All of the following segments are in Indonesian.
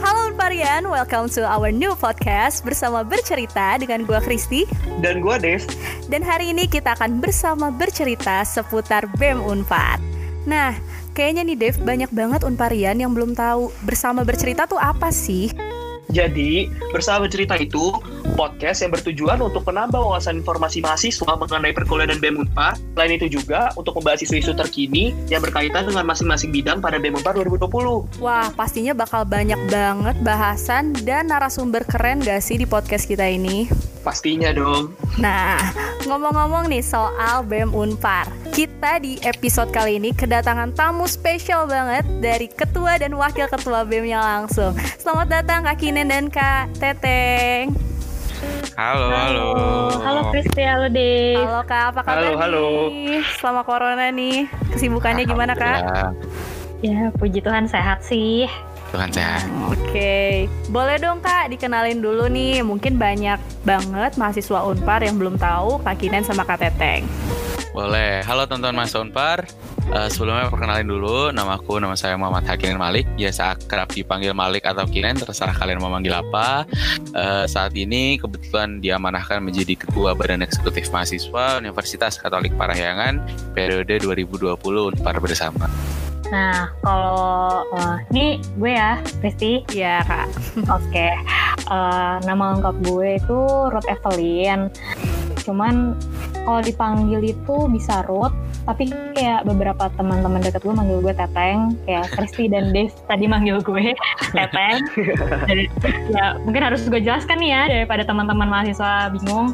Halo Unparian, welcome to our new podcast bersama bercerita dengan gua Kristi Dan gue Dev. dan hari ini kita akan bersama bercerita seputar BEM Unpar. Nah, kayaknya nih Dev banyak banget Unparian yang belum tahu bersama bercerita tuh apa sih? Jadi, bersama bercerita itu podcast yang bertujuan untuk menambah wawasan informasi mahasiswa mengenai perkuliahan dan BEM Unpar. Selain itu juga untuk membahas isu-isu terkini yang berkaitan dengan masing-masing bidang pada BEM Unpar 2020. Wah, pastinya bakal banyak banget bahasan dan narasumber keren gak sih di podcast kita ini? Pastinya dong. Nah, ngomong-ngomong nih soal BEM Unpar. Kita di episode kali ini kedatangan tamu spesial banget dari ketua dan wakil ketua BEM-nya langsung. Selamat datang Kak Kinen dan Kak Teteng. Halo, halo. Halo Kristi, halo Dave. Halo Kak, apa kabar Halo, halo. nih? Selama corona nih, kesibukannya gimana Kak? Ya, puji Tuhan sehat sih. Tuhan sehat. Oke, boleh dong Kak dikenalin dulu nih. Mungkin banyak banget mahasiswa Unpar yang belum tahu Kak Kinen sama Kak Teteng. Boleh. Halo teman-teman Mas Unpar. Eh, sebelumnya perkenalin dulu, nama aku, nama saya Muhammad Hakinin Malik. Biasa akrab dipanggil Malik atau Kinen, terserah kalian mau manggil apa. Eh, saat ini kebetulan diamanahkan menjadi Ketua Badan Eksekutif Mahasiswa Universitas Katolik Parahyangan periode 2020 Unpar bersama. Nah, kalau eh, ini gue ya, Kristi. Iya Kak. Oke. Eh, nama lengkap gue itu Ruth Evelyn. Cuman kalau dipanggil itu bisa Ruth, tapi kayak beberapa teman-teman deket gue manggil gue Teteng, kayak Kristi dan Dave tadi manggil gue Teteng. Jadi, ya mungkin harus gue jelaskan nih ya daripada teman-teman mahasiswa bingung.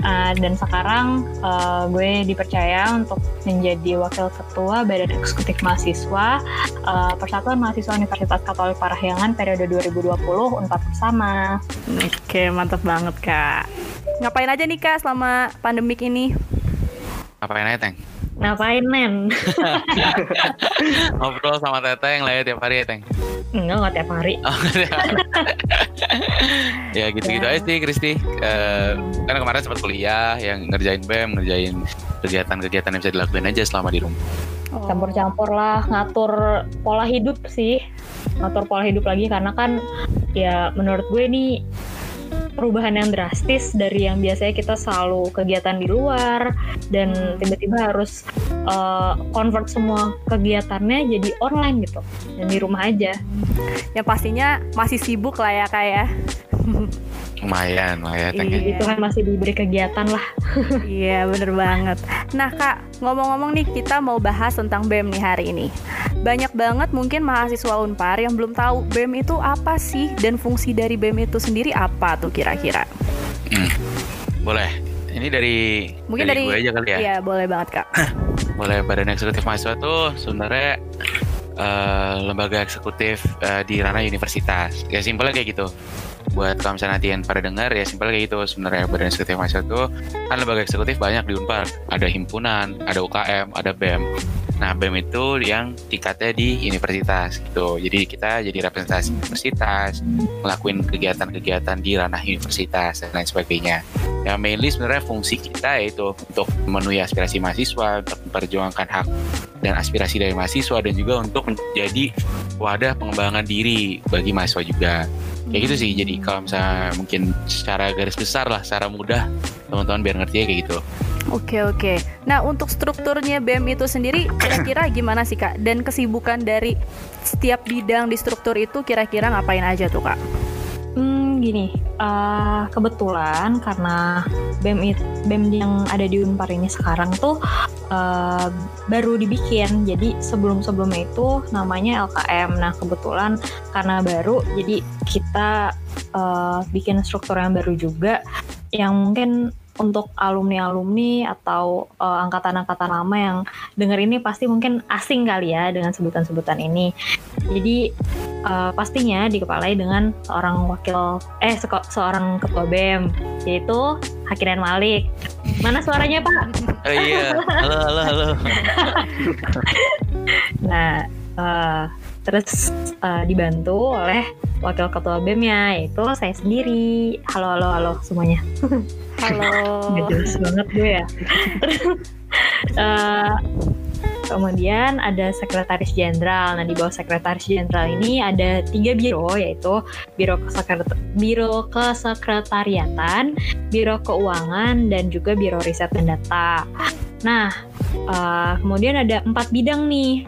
Uh, dan sekarang uh, gue dipercaya untuk menjadi wakil ketua Badan Eksekutif Mahasiswa uh, Persatuan Mahasiswa Universitas Katolik Parahyangan periode 2020 Unpad bersama. Oke, mantap banget Kak. Ngapain aja nih Kak selama pandemik ini? Ngapain aja, Teng? Ngapain men? Ngobrol sama Teteng lah ya tiap hari ya, Teng? Enggak, nggak tiap hari. Oh, ya gitu-gitu Ya. aja sih Kristi. Eh, kan kemarin sempat kuliah yang ngerjain BEM, ngerjain kegiatan-kegiatan yang bisa dilakuin aja selama di rumah. Oh. Campur-campur lah, ngatur pola hidup sih. Ngatur pola hidup lagi karena kan ya menurut gue ini perubahan yang drastis dari yang biasanya kita selalu kegiatan di luar dan tiba-tiba harus uh, convert semua kegiatannya jadi online gitu dan di rumah aja. Yang pastinya masih sibuk lah ya Kak ya. Lumayan, lumayan. Iya. Itu kan masih diberi kegiatan lah. Iya bener banget Nah kak ngomong-ngomong nih kita mau bahas tentang BEM nih hari ini Banyak banget mungkin mahasiswa Unpar yang belum tahu BEM itu apa sih Dan fungsi dari BEM itu sendiri apa tuh kira-kira Hmm. Boleh. Ini dari Mungkin dari, dari, gue aja kali ya. Iya boleh banget kak Boleh Badan Eksekutif Mahasiswa tuh sebenarnya eh, lembaga eksekutif eh, di ranah universitas. Ya simpelnya kayak gitu. Buat kalau misalnya nanti yang pada dengar ya simpelnya kayak gitu sebenarnya Badan Eksekutif Mahasiswa tuh kan lembaga eksekutif banyak di Unpar. Ada himpunan, ada UKM, ada BEM. Nah, BEM itu yang tingkatnya di universitas gitu. Jadi kita jadi representasi universitas, ngelakuin kegiatan-kegiatan di ranah universitas dan lain sebagainya. Ya mainly sebenarnya fungsi kita yaitu untuk memenuhi aspirasi mahasiswa, untuk memperjuangkan hak dan aspirasi dari mahasiswa dan juga untuk menjadi wadah pengembangan diri bagi mahasiswa juga. Kayak gitu sih. Jadi kalau misalnya mungkin secara garis besar lah, secara mudah teman-teman biar ngerti ya kayak gitu. Oke oke Nah untuk strukturnya BEM itu sendiri Kira-kira gimana sih kak Dan kesibukan dari setiap bidang di struktur itu Kira-kira ngapain aja tuh kak gini, eh, kebetulan karena BEM, BEM yang ada di Unpar ini sekarang tuh eh, baru dibikin. Jadi sebelum-sebelumnya itu namanya LKM. Nah, kebetulan karena baru, jadi kita eh, bikin struktur yang baru juga yang mungkin untuk alumni-alumni atau eh, angkatan-angkatan lama yang denger ini pasti mungkin asing kali ya dengan sebutan-sebutan ini. Jadi eh, pastinya dikepalai dengan seorang wakil eh seko- seorang ketua BEM yaitu Hakinan Malik. Mana suaranya Pak? Oh iya, halo halo halo. Nah, eh, terus eh, dibantu oleh wakil ketua BEM-nya yaitu saya sendiri. Halo halo halo semuanya. Halo Gak jelas banget gue ya. Eh, kemudian ada sekretaris jenderal. Nah, di bawah sekretaris jenderal ini ada tiga biro, yaitu biro kesekret biro kesekretariatan, biro keuangan, dan juga biro riset dan data. Nah, uh, kemudian ada empat bidang nih,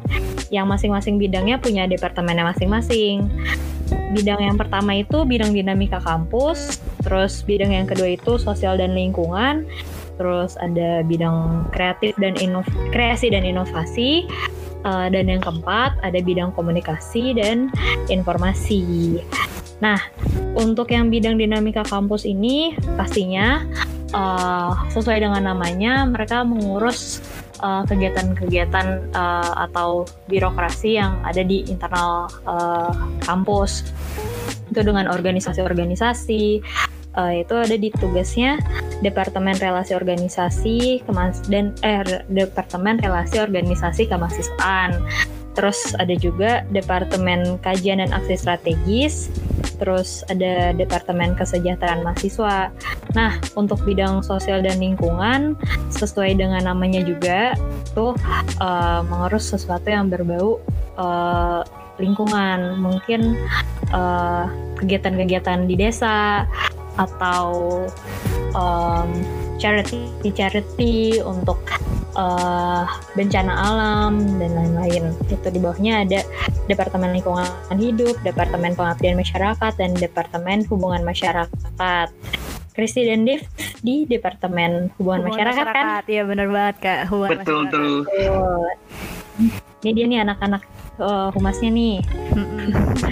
yang masing-masing bidangnya punya departemennya masing-masing. Bidang yang pertama itu bidang dinamika kampus, terus bidang yang kedua itu sosial dan lingkungan, terus ada bidang kreatif dan inov kreasi dan inovasi, uh, dan yang keempat ada bidang komunikasi dan informasi. Nah, untuk yang bidang dinamika kampus ini pastinya uh, sesuai dengan namanya mereka mengurus eh, kegiatan-kegiatan uh, atau birokrasi yang ada di internal uh, kampus itu dengan organisasi-organisasi uh, itu ada di tugasnya Departemen Relasi Organisasi Kemas dan eh Departemen Relasi Organisasi Kemahasiswaan. Terus ada juga Departemen Kajian dan Aksi Strategis, terus ada Departemen Kesejahteraan Mahasiswa. Nah, untuk bidang sosial dan lingkungan, sesuai dengan namanya juga, tuh uh, mengurus sesuatu yang berbau uh, lingkungan, mungkin kegiatan-kegiatan uh, di desa, atau um, charity charity untuk uh, bencana alam dan lain-lain. Itu di bawahnya ada Departemen Lingkungan Hidup, Departemen Pengabdian Masyarakat, dan Departemen Hubungan Masyarakat. Kristi dan Dev di Departemen Hubungan, Hubungan Masyarakat, kan? Masyarakat, kan? Iya benar banget Kak. Hubungan betul, masyarakat. betul. Ini dia nih anak-anak uh, humasnya nih.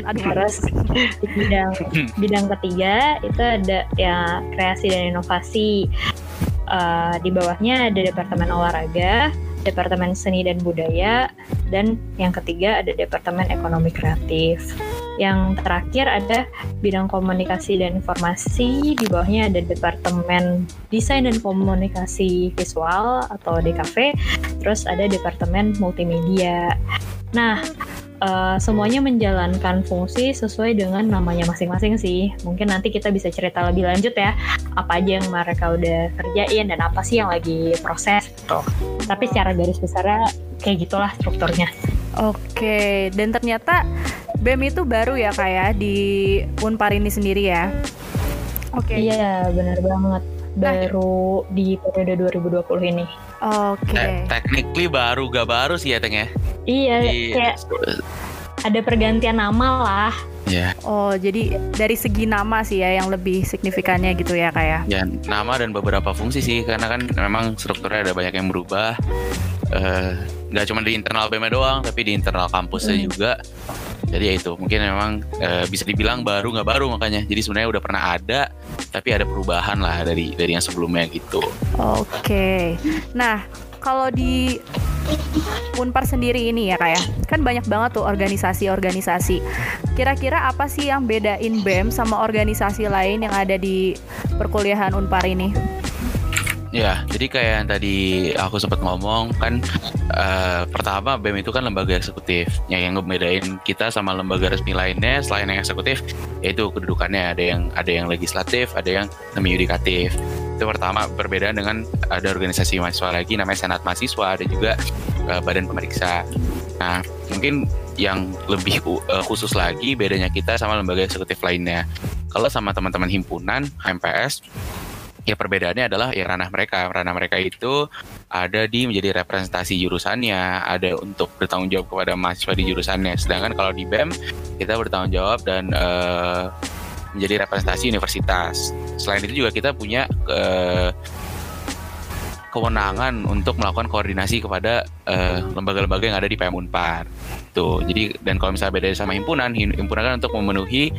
Aduh, terus di bidang bidang ketiga itu ada ya kreasi dan inovasi. Uh, di bawahnya ada departemen olahraga, departemen seni dan budaya, dan yang ketiga ada departemen ekonomi kreatif. Yang terakhir ada bidang komunikasi dan informasi, di bawahnya ada departemen desain dan komunikasi visual atau DKV, terus ada departemen multimedia. Nah, uh, semuanya menjalankan fungsi sesuai dengan namanya masing-masing sih. Mungkin nanti kita bisa cerita lebih lanjut ya, apa aja yang mereka udah kerjain dan apa sih yang lagi proses gitu. Tapi secara garis besarnya kayak gitulah strukturnya. Oke, dan ternyata BEM itu baru ya kayak ya, di Unpar ini sendiri ya. Oke. Iya, benar banget. Nah, baru nah, di periode 2020 ini. Oke. Okay. Te technically baru gak baru sih ya Teng ya? Iya, Di, kayak ada pergantian nama lah. Ya. Oh, jadi dari segi nama sih ya yang lebih signifikannya gitu ya kayak. Ya? ya, nama dan beberapa fungsi sih karena kan memang strukturnya ada banyak yang berubah. Uh, nggak cuma di internal BEM doang, tapi di internal kampusnya hmm. juga. Jadi ya itu mungkin memang uh, bisa dibilang baru nggak baru makanya. Jadi sebenarnya udah pernah ada, tapi ada perubahan lah dari dari yang sebelumnya gitu. Oke. Okay. Nah, kalau di Unpar sendiri ini ya kayak ya. kan banyak banget tuh organisasi-organisasi. Kira-kira apa sih yang bedain BEM sama organisasi lain yang ada di perkuliahan Unpar ini? Ya, jadi kayak yang tadi aku sempat ngomong kan uh, pertama BEM itu kan lembaga eksekutif. Yang yang ngebedain kita sama lembaga resmi lainnya selain yang eksekutif yaitu kedudukannya ada yang ada yang legislatif, ada yang semi yudikatif. Itu pertama berbeda dengan ada organisasi mahasiswa lagi namanya Senat Mahasiswa, ada juga uh, Badan Pemeriksa. Nah, mungkin yang lebih uh, khusus lagi bedanya kita sama lembaga eksekutif lainnya. Kalau sama teman-teman himpunan HMPS ya perbedaannya adalah ya ranah mereka ranah mereka itu ada di menjadi representasi jurusannya ada untuk bertanggung jawab kepada mahasiswa di jurusannya sedangkan kalau di BEM kita bertanggung jawab dan uh, menjadi representasi universitas selain itu juga kita punya uh, kewenangan untuk melakukan koordinasi kepada eh, lembaga-lembaga yang ada di PM Unpar. Tuh, jadi dan kalau misalnya beda sama himpunan, himpunan kan untuk memenuhi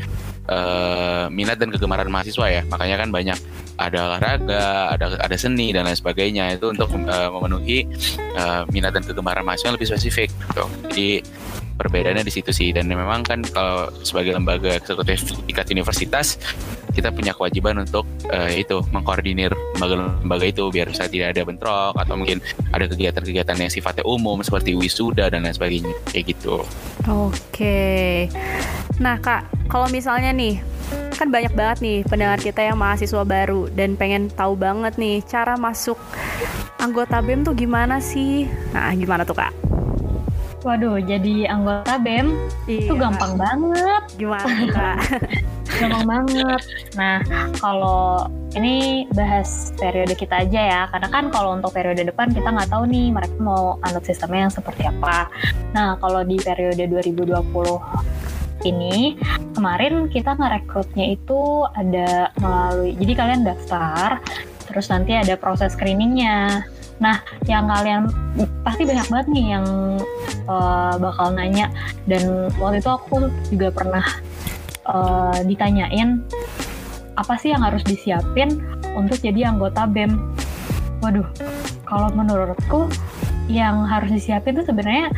uh, minat dan kegemaran mahasiswa ya. Makanya kan banyak ada olahraga, ada ada seni dan lain sebagainya itu untuk uh, memenuhi uh, minat dan kegemaran mahasiswa yang lebih spesifik. Gitu. Jadi perbedaannya di situ sih dan memang kan kalau sebagai lembaga eksekutif tingkat universitas kita punya kewajiban untuk uh, itu mengkoordinir lembaga-lembaga itu biar bisa tidak ada bentrok atau mungkin ada kegiatan-kegiatan yang sifatnya umum seperti wisuda dan lain sebagainya kayak gitu. Oke. Nah, Kak, kalau misalnya nih kan banyak banget nih pendengar kita yang mahasiswa baru dan pengen tahu banget nih cara masuk anggota BEM tuh gimana sih? Nah, gimana tuh, Kak? Waduh, jadi anggota BEM? Itu Iya, gampang banget, Gimana? Gampang banget. Nah, kalau ini bahas periode kita aja ya, karena kan kalau untuk periode depan kita nggak tahu nih mereka mau anut sistemnya yang seperti apa. Nah, kalau di periode 2020 ini kemarin kita ngerekrutnya itu ada melalui jadi kalian daftar terus nanti ada proses screeningnya nah yang kalian pasti banyak banget nih yang uh, bakal nanya. Dan waktu itu aku juga pernah uh, ditanyain apa sih yang harus disiapin untuk jadi anggota BEM? Waduh kalau menurutku yang harus disiapin tuh sebenarnya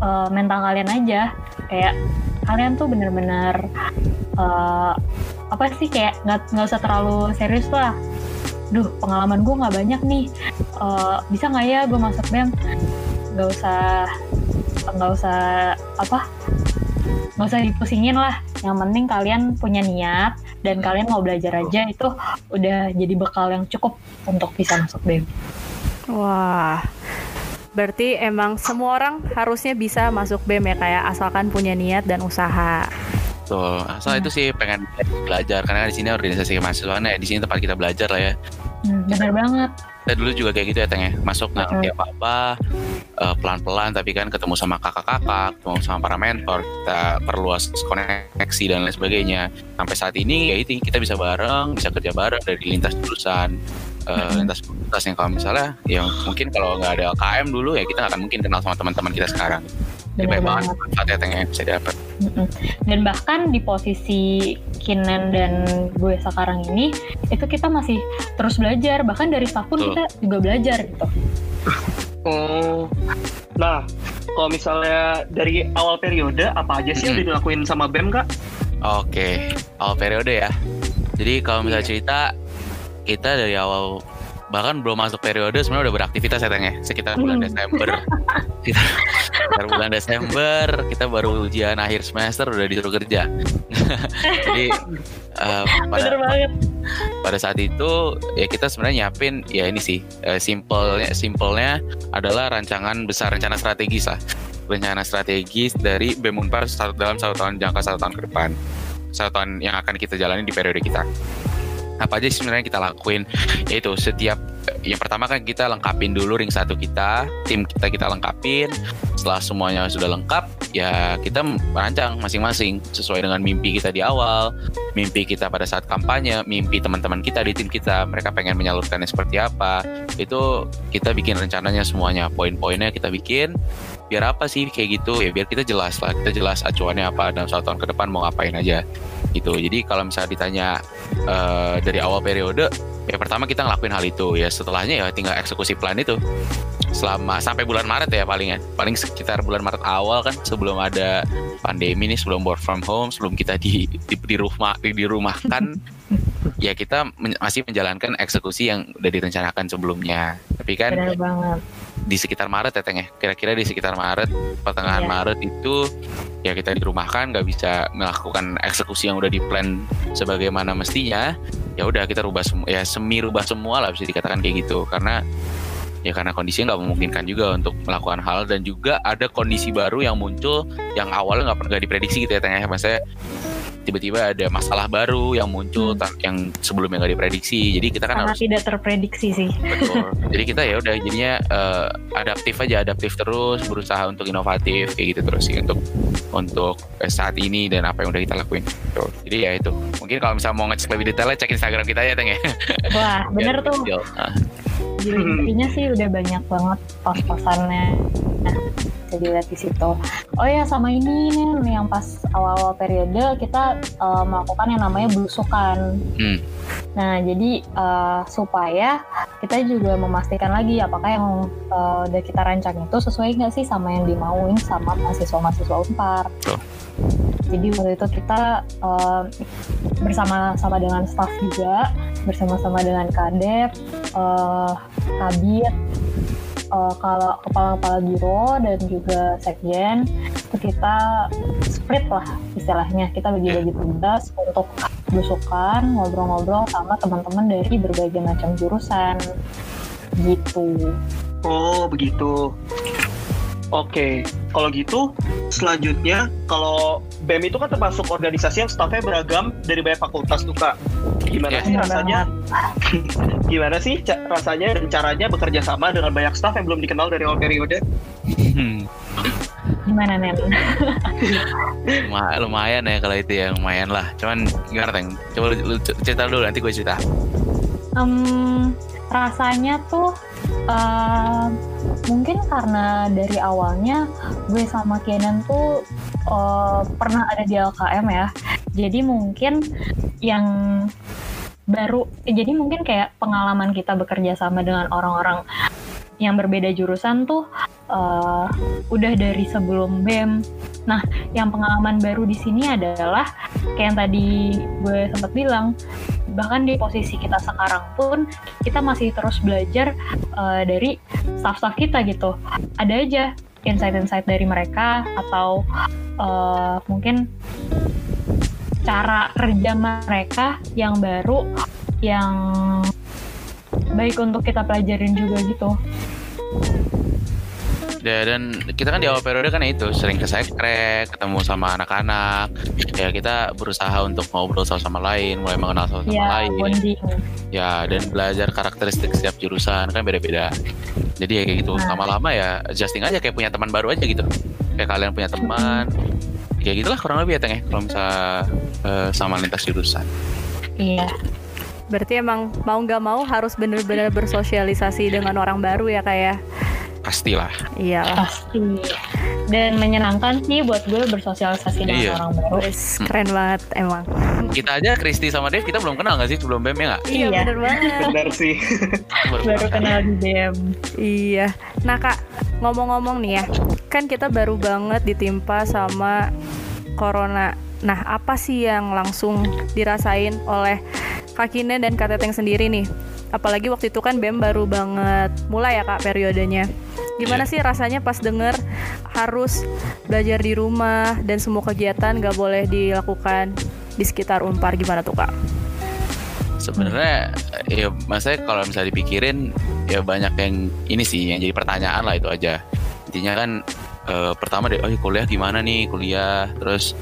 uh, mental kalian aja. Kayak kalian tuh bener-bener uh, apa sih kayak nggak nggak usah terlalu serius lah duh pengalaman gue nggak banyak nih uh, bisa nggak ya gue masuk bem nggak usah nggak usah apa nggak usah dipusingin lah yang penting kalian punya niat dan kalian mau belajar aja itu udah jadi bekal yang cukup untuk bisa masuk bem Wah. Berarti emang semua orang harusnya bisa masuk BEM ya kayak asalkan punya niat dan usaha. Betul. Asal itu sih pengen belajar karena di sini organisasi kemahasiswaan ya di sini tempat kita belajar lah ya. hmm, bener banget Kita dulu juga kayak gitu ya Teng ya. Masuk nggak ngerti apa-apa eh, pelan-pelan tapi kan ketemu sama kakak-kakak, ketemu sama para mentor, kita perluas koneksi dan lain sebagainya. Sampai saat ini ya itu kita bisa bareng, bisa kerja bareng dari lintas jurusan eh, lintas fakultas yang kalau misalnya yang mungkin kalau nggak ada LKM dulu ya kita nggak akan mungkin kenal sama teman-teman kita sekarang. Bener banyak banget banget. manfaatnya Teng ya bisa dapat. Dan bahkan di posisi Kinan dan gue sekarang ini, itu kita masih terus belajar. Bahkan dari staff pun kita juga belajar gitu. Oh. Nah, kalau misalnya dari awal periode apa aja sih yang Hmm. udah dilakuin sama BEM kak? Oke, awal periode ya. Jadi kalau misalnya cerita kita dari awal bahkan belum masuk periode sebenarnya udah beraktivitas ya Teng ya sekitar bulan Hmm. Desember. Kita sekitar bulan Desember kita baru ujian akhir semester udah disuruh kerja. Jadi eh, pada pada saat itu ya kita sebenarnya nyiapin ya ini sih eh, simpelnya simpelnya adalah rancangan besar rencana strategis lah rencana strategis dari BEM Unpar satu, dalam satu tahun jangka satu tahun ke depan satu tahun yang akan kita jalani di periode kita apa aja sih sebenarnya kita lakuin? Yaitu setiap yang pertama kan kita lengkapin dulu ring satu kita tim kita kita lengkapin. Setelah semuanya sudah lengkap ya kita merancang masing-masing sesuai dengan mimpi kita di awal mimpi kita pada saat kampanye mimpi teman-teman kita di tim kita mereka pengen menyalurkannya seperti apa. Itu kita bikin rencananya semuanya poin-poinnya kita bikin. Biar apa sih kayak gitu? Ya biar kita jelas lah kita jelas acuannya apa dalam satu tahun ke depan mau ngapain aja gitu. Jadi kalau misalnya ditanya eh, dari awal periode ya pertama kita ngelakuin hal itu. Ya setelahnya ya tinggal eksekusi plan itu. Selama sampai bulan Maret ya paling ya. Paling sekitar bulan Maret awal kan sebelum ada pandemi nih sebelum work from home sebelum kita di di, di rumah di, dirumahkan ya kita men- masih menjalankan eksekusi yang udah direncanakan sebelumnya. Tapi kan di sekitar Maret ya Teng ya? Kira-kira di sekitar Maret pertengahan Iya. Maret itu ya kita dirumahkan nggak bisa melakukan eksekusi yang udah di plan sebagaimana mestinya ya udah kita rubah semua ya semi rubah semua lah bisa dikatakan kayak gitu. Karena ya karena kondisinya nggak memungkinkan juga untuk melakukan hal dan juga ada kondisi baru yang muncul yang awalnya nggak pernah diprediksi gitu ya Teng ya? Maksudnya tiba-tiba ada masalah baru yang muncul Hmm. yang sebelumnya nggak diprediksi jadi kita kan harus tidak terprediksi sih. Betul. Jadi kita ya udah jadinya eh, adaptif aja, adaptif terus, berusaha untuk inovatif kayak gitu terus sih untuk untuk eh, saat ini dan apa yang udah kita lakuin. Gitu. Jadi ya itu. Mungkin kalau misalnya mau ngecek lebih detailnya cek Instagram kita ya, Teng ya. Wah, bener tuh. lebih detail. Nah, Di intinya sih udah banyak banget pos-posannya. Nah, jadi lihat di situ. Oh ya sama ini nih yang pas awal-awal periode kita eh, melakukan yang namanya belusukan. Hmm. Nah jadi eh, supaya kita juga memastikan lagi apakah yang eh, udah kita rancang itu sesuai nggak sih sama yang dimauin sama mahasiswa-mahasiswa Unpar. Betul. Jadi waktu itu kita eh, bersama-sama dengan staff juga, bersama-sama dengan kadep, eh, kabit, eh, kalau kepala-kepala biro dan juga sekjen itu kita split lah istilahnya. Kita bagi-bagi tugas untuk belusukan ngobrol-ngobrol sama teman-teman dari berbagai macam jurusan. Gitu. Oh begitu. Oke, kalau gitu selanjutnya kalau BEM itu kan termasuk organisasi yang staffnya beragam dari banyak fakultas tuh kak. Gimana Ya. sih Benar rasanya? Gimana sih ca- rasanya dan caranya bekerja sama dengan banyak staff yang belum dikenal dari awal periode? Hmm, Gimana Nen? luma- lumayan ya kalau itu ya lumayan lah. Cuman gimana teng? Coba lu, lu cerita dulu nanti gue cerita. Em, rasanya tuh eh, mungkin karena dari awalnya gue sama Kenan tuh eh, pernah ada di LKM ya. Jadi mungkin yang baru, jadi mungkin kayak pengalaman kita bekerja sama dengan orang-orang yang berbeda jurusan tuh eh, udah dari sebelum BEM. Nah, yang pengalaman baru di sini adalah kayak yang tadi gue sempat bilang, bahkan di posisi kita sekarang pun kita masih terus belajar eh, dari staff-staff kita gitu. Ada aja insight-insight dari mereka atau eh, mungkin cara kerja mereka yang baru yang baik untuk kita pelajarin juga gitu. Ya, dan kita kan di awal periode kan itu sering ke sekrek, ketemu sama anak-anak. Ya kita berusaha untuk ngobrol satu sama lain, mulai mengenal satu sama Ya, lain. bonding. Ya dan belajar karakteristik setiap jurusan kan beda-beda. Jadi ya kayak gitu. Nah. Lama-lama ya adjusting aja kayak punya teman baru aja gitu. Kayak kalian punya teman. Kayak gitulah kurang lebih ya Teng ya kalau misalnya eh, sama lintas jurusan. Iya. Berarti emang mau nggak mau harus bener-bener bersosialisasi dengan orang baru ya kayak. Pastilah. Iyalah. pasti dan menyenangkan sih buat gue bersosialisasi dengan Iya. orang baru keren banget emang. Kita aja Kristi sama Dev kita belum kenal nggak sih sebelum BEM ya nggak? Iya Iya. bener banget. Benar sih. baru kenal di BM Iya. Nah kak, ngomong-ngomong nih ya, kan kita baru banget ditimpa sama corona. Nah, apa sih yang langsung dirasain oleh Kak Kine dan Kak Teteng sendiri nih? Apalagi waktu itu kan BEM baru banget mulai ya kak periodenya. Gimana Iya. sih rasanya pas denger harus belajar di rumah dan semua kegiatan gak boleh dilakukan di sekitar Unpar? Gimana tuh kak? sebenarnya ya maksudnya kalau misalnya dipikirin ya banyak yang ini sih yang jadi pertanyaan lah itu aja. Intinya kan eh, pertama deh oh kuliah gimana nih? Kuliah. Terus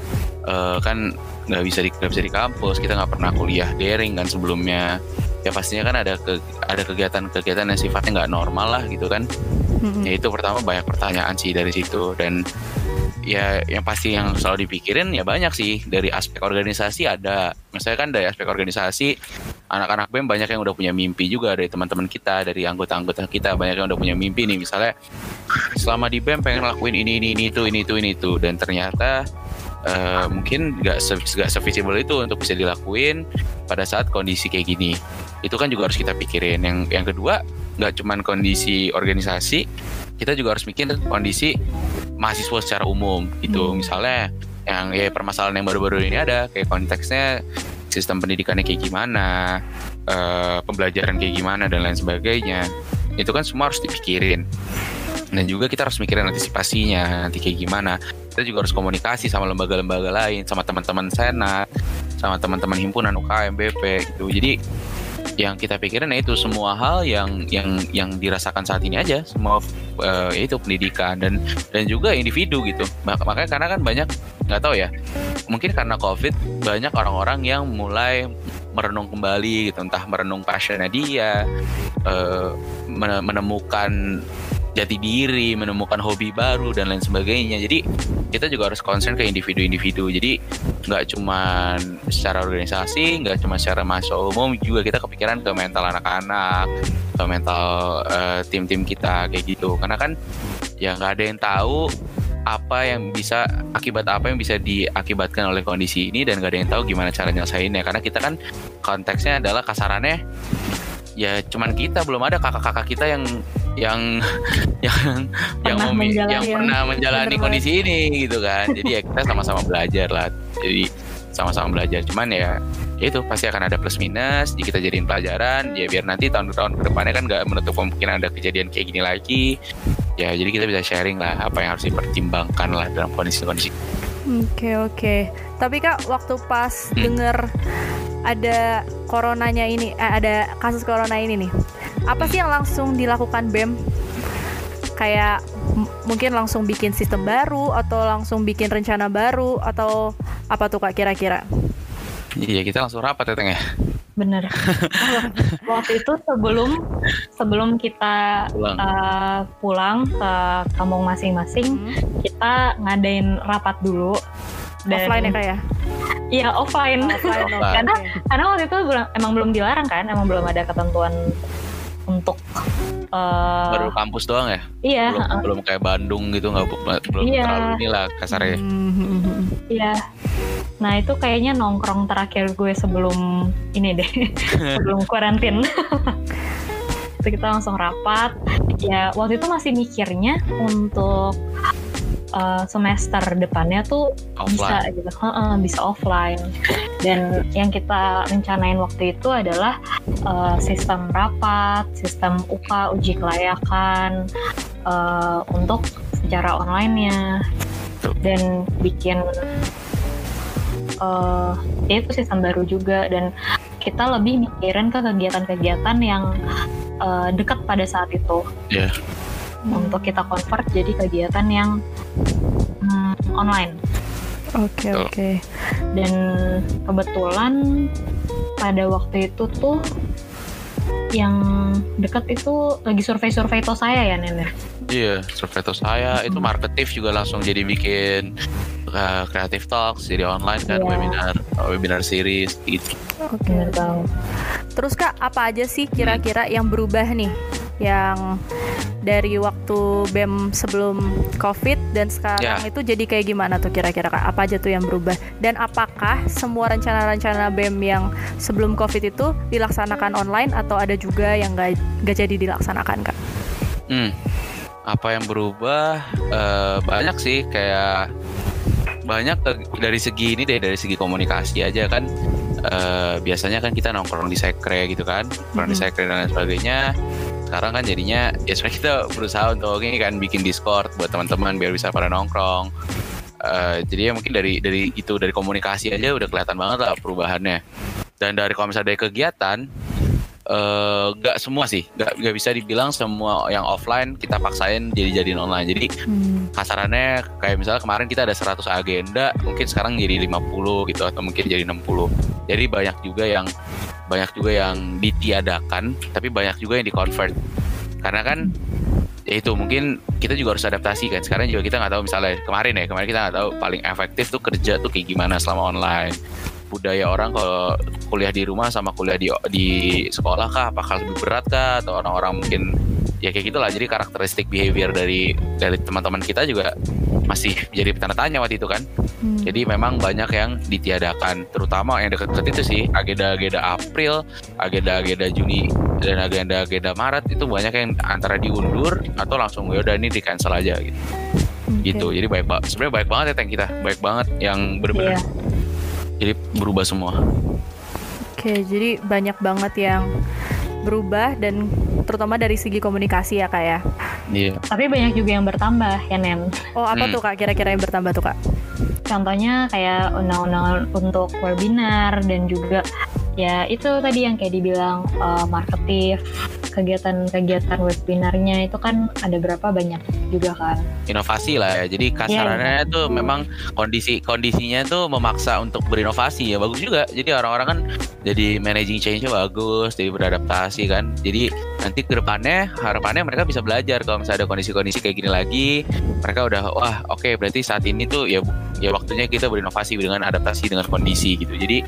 eh, kan nggak bisa di nggak bisa di kampus kita nggak pernah kuliah daring kan sebelumnya. Ya pastinya kan ada ke, ada kegiatan-kegiatan yang sifatnya nggak normal lah gitu kan Mm-mm. ya itu pertama banyak pertanyaan sih dari situ. Dan ya yang pasti yang selalu dipikirin ya banyak sih. Dari aspek organisasi ada. Misalnya kan dari aspek organisasi anak-anak BEM banyak yang udah punya mimpi juga dari teman-teman kita dari anggota-anggota kita. Banyak yang udah punya mimpi nih. Misalnya selama di BEM pengen lakuin ini ini ini itu ini itu ini itu. Dan ternyata eh, mungkin nggak nggak sevisible itu untuk bisa dilakuin pada saat kondisi kayak gini. Itu kan juga harus kita pikirin. Yang yang kedua nggak cuman kondisi organisasi kita juga harus mikir kondisi mahasiswa secara umum gitu. Hmm. misalnya yang ya permasalahan yang baru-baru ini ada kayak konteksnya sistem pendidikannya kayak gimana eh, pembelajaran kayak gimana dan lain sebagainya. Itu kan semua harus dipikirin dan juga kita harus mikirin antisipasinya nanti kayak gimana. Kita juga harus komunikasi sama lembaga-lembaga lain sama teman-teman senat sama teman-teman himpunan UKM BP gitu. Jadi yang kita pikirin itu semua hal yang yang yang dirasakan saat ini aja. Semua eh, ya itu pendidikan dan dan juga individu gitu. Mak- makanya karena kan banyak nggak tahu ya mungkin karena covid banyak orang-orang yang mulai merenung kembali gitu. Entah merenung passionnya dia eh, mene- menemukan jati diri menemukan hobi baru dan lain sebagainya. Jadi kita juga harus concern ke individu-individu. Jadi nggak cuman secara organisasi nggak cuma secara mahasiswa umum juga kita kepikiran ke mental anak-anak ke mental eh, tim-tim kita kayak gitu. Karena kan ya nggak ada yang tahu apa yang bisa akibat apa yang bisa diakibatkan oleh kondisi ini dan gak ada yang tahu gimana cara nyelesainnya. Karena kita kan konteksnya adalah kasarannya ya cuman kita belum ada kakak-kakak kita yang yang yang yang, Pernah memi- menjalani yang yang- pernah menjalani bener kondisi ini gitu kan. Jadi ya kita sama-sama belajar lah. Jadi sama-sama belajar. Cuman ya ya itu pasti akan ada plus minus. Jadi kita jadiin pelajaran. Ya biar nanti tahun-tahun ke depannya kan nggak menutup kemungkinan ada kejadian kayak gini lagi. Ya jadi kita bisa sharing lah apa yang harus dipertimbangkan lah dalam kondisi-kondisi Oke oke. Tapi kak waktu pas Hmm. denger ada coronanya ini, eh, ada kasus corona ini nih, apa sih yang langsung dilakukan BEM? kayak mungkin langsung bikin sistem baru atau langsung bikin rencana baru atau apa tuh kak kira-kira? Iya kita langsung rapat ya Teng ya. Bener. Waktu itu sebelum sebelum kita Pulang. uh, pulang ke kampung masing-masing, Hmm. kita ngadain rapat dulu. Offline ya kak ya? Iya offline. Offline. Karena karena waktu itu emang belum dilarang kan, emang belum ada ketentuan untuk uh, Baru kampus doang ya. iya Belum uh, belum kayak Bandung gitu nggak belum Iya. terlalu inilah kasarnya. Hmm, hmm, hmm. iya. Nah itu kayaknya nongkrong terakhir gue sebelum ini deh, sebelum karantin. itu kita langsung rapat. Ya waktu itu masih mikirnya untuk uh, semester depannya tuh bisa Offline. gitu, Heeh, bisa offline. Dan yang kita rencanain waktu itu adalah uh, sistem rapat, sistem UKA uji kelayakan uh, untuk secara online-nya dan bikin uh, ya itu sistem baru juga dan kita lebih mikirin ke kegiatan-kegiatan yang uh, dekat pada saat itu Iya. untuk kita convert jadi kegiatan yang mm, online Oke Betul. oke. dan kebetulan pada waktu itu tuh yang dekat itu lagi survei-survei to saya ya Nen ya? Iya, survei saya itu marketif juga langsung jadi bikin uh, creative talks jadi online kan Iya. webinar webinar series gitu. Oke. banget Terus kak apa aja sih kira-kira yang berubah nih? Yang dari waktu BEM sebelum COVID dan sekarang Ya. itu jadi kayak gimana tuh kira-kira kak? Apa aja tuh yang berubah? Dan apakah semua rencana-rencana BEM yang sebelum COVID itu dilaksanakan online atau ada juga yang nggak nggak jadi dilaksanakan kak? Hmm. Apa yang berubah? Eh, banyak sih kayak banyak dari segi ini deh dari segi komunikasi aja kan. Eh, biasanya kan kita nongkrong di sekre gitu kan nongkrong di Mhm. sekre dan lain sebagainya. Sekarang kan jadinya ya sebenarnya kita berusaha untuk ini kan bikin discord buat teman-teman biar bisa pada nongkrong. Eh, jadi ya mungkin dari dari itu dari komunikasi aja udah kelihatan banget lah perubahannya. Dan dari kalau misalnya dari kegiatan eh, nggak semua sih. Nggak nggak bisa dibilang semua yang offline kita paksain jadi jadiin online. Jadi Hmm. kasarannya kayak misalnya kemarin kita ada 100 agenda mungkin sekarang jadi 50 gitu atau mungkin jadi 60 jadi banyak juga yang banyak juga yang ditiadakan tapi banyak juga yang di convert karena kan ya itu mungkin kita juga harus adaptasi kan. Sekarang juga kita nggak tahu misalnya kemarin ya kemarin kita nggak tahu paling efektif tuh kerja tuh kayak gimana selama online budaya orang kalau kuliah di rumah sama kuliah di di sekolah kah? Apakah lebih berat kah? Atau orang-orang mungkin ya kayak gitulah. Jadi karakteristik behavior dari dari teman-teman kita juga masih jadi tanda tanya waktu itu kan. Hmm. jadi memang banyak yang ditiadakan. Terutama yang deket-deket itu sih. Agenda-agenda April agenda-agenda Juni dan agenda-agenda Maret itu banyak yang antara diundur atau langsung ya udah ini di cancel aja gitu. Oke. gitu. Jadi baik banget sebenarnya baik banget ya tank kita. Baik banget yang benar-benar Iya. Jadi berubah semua Oke, jadi banyak banget yang berubah dan terutama dari segi komunikasi ya kak ya. iya tapi banyak juga yang bertambah ya Nen Oh apa Hmm. tuh kak kira-kira yang bertambah tuh kak? contohnya kayak undang-undang untuk webinar dan juga ya itu tadi yang kayak dibilang uh, marketif kegiatan-kegiatan webinarnya itu kan ada berapa banyak juga kan? Inovasi lah ya. Jadi kasarannya tuh memang kondisi kondisinya tuh memaksa untuk berinovasi ya. Bagus juga. Jadi orang-orang kan jadi managing change-nya bagus jadi beradaptasi kan. Jadi nanti ke depannya harapannya mereka bisa belajar. Kalau misalnya ada kondisi-kondisi kayak gini lagi mereka udah wah oke berarti saat ini tuh ya ya waktunya kita berinovasi dengan adaptasi dengan kondisi gitu. Jadi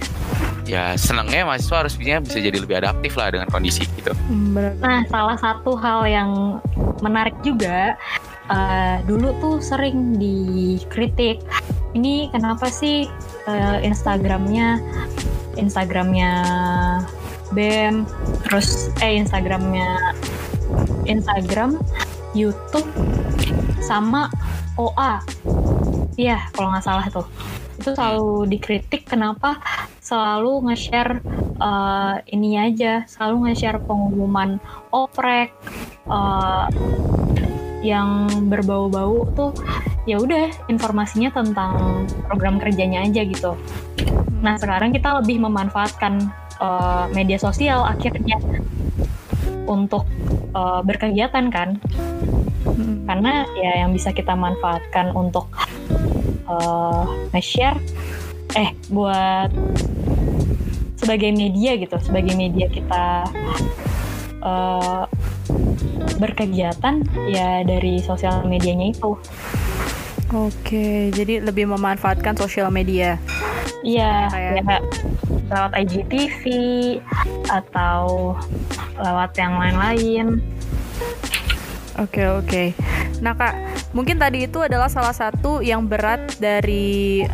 ya senangnya mahasiswa harus bisa bisa jadi lebih adaptif lah dengan kondisi gitu. Nah salah satu hal yang menarik juga uh, dulu tuh sering dikritik ini kenapa sih uh, Instagramnya Instagramnya BEM terus eh Instagramnya Instagram YouTube sama OA iya kalau nggak salah tuh itu selalu dikritik kenapa selalu nge-share uh, ini aja selalu nge-share pengumuman oprek uh, yang berbau-bau tuh ya udah informasinya tentang program kerjanya aja gitu Nah sekarang kita lebih memanfaatkan uh, media sosial akhirnya untuk uh, berkegiatan kan. Hmm. karena ya yang bisa kita manfaatkan untuk uh, nge-share eh buat sebagai media gitu sebagai media kita uh, berkegiatan ya dari sosial medianya itu. Oke, jadi lebih memanfaatkan sosial media. iya Kayak- ya lewat IGTV atau lewat yang lain-lain Oke oke. Nah kak, mungkin tadi itu adalah salah satu yang berat dari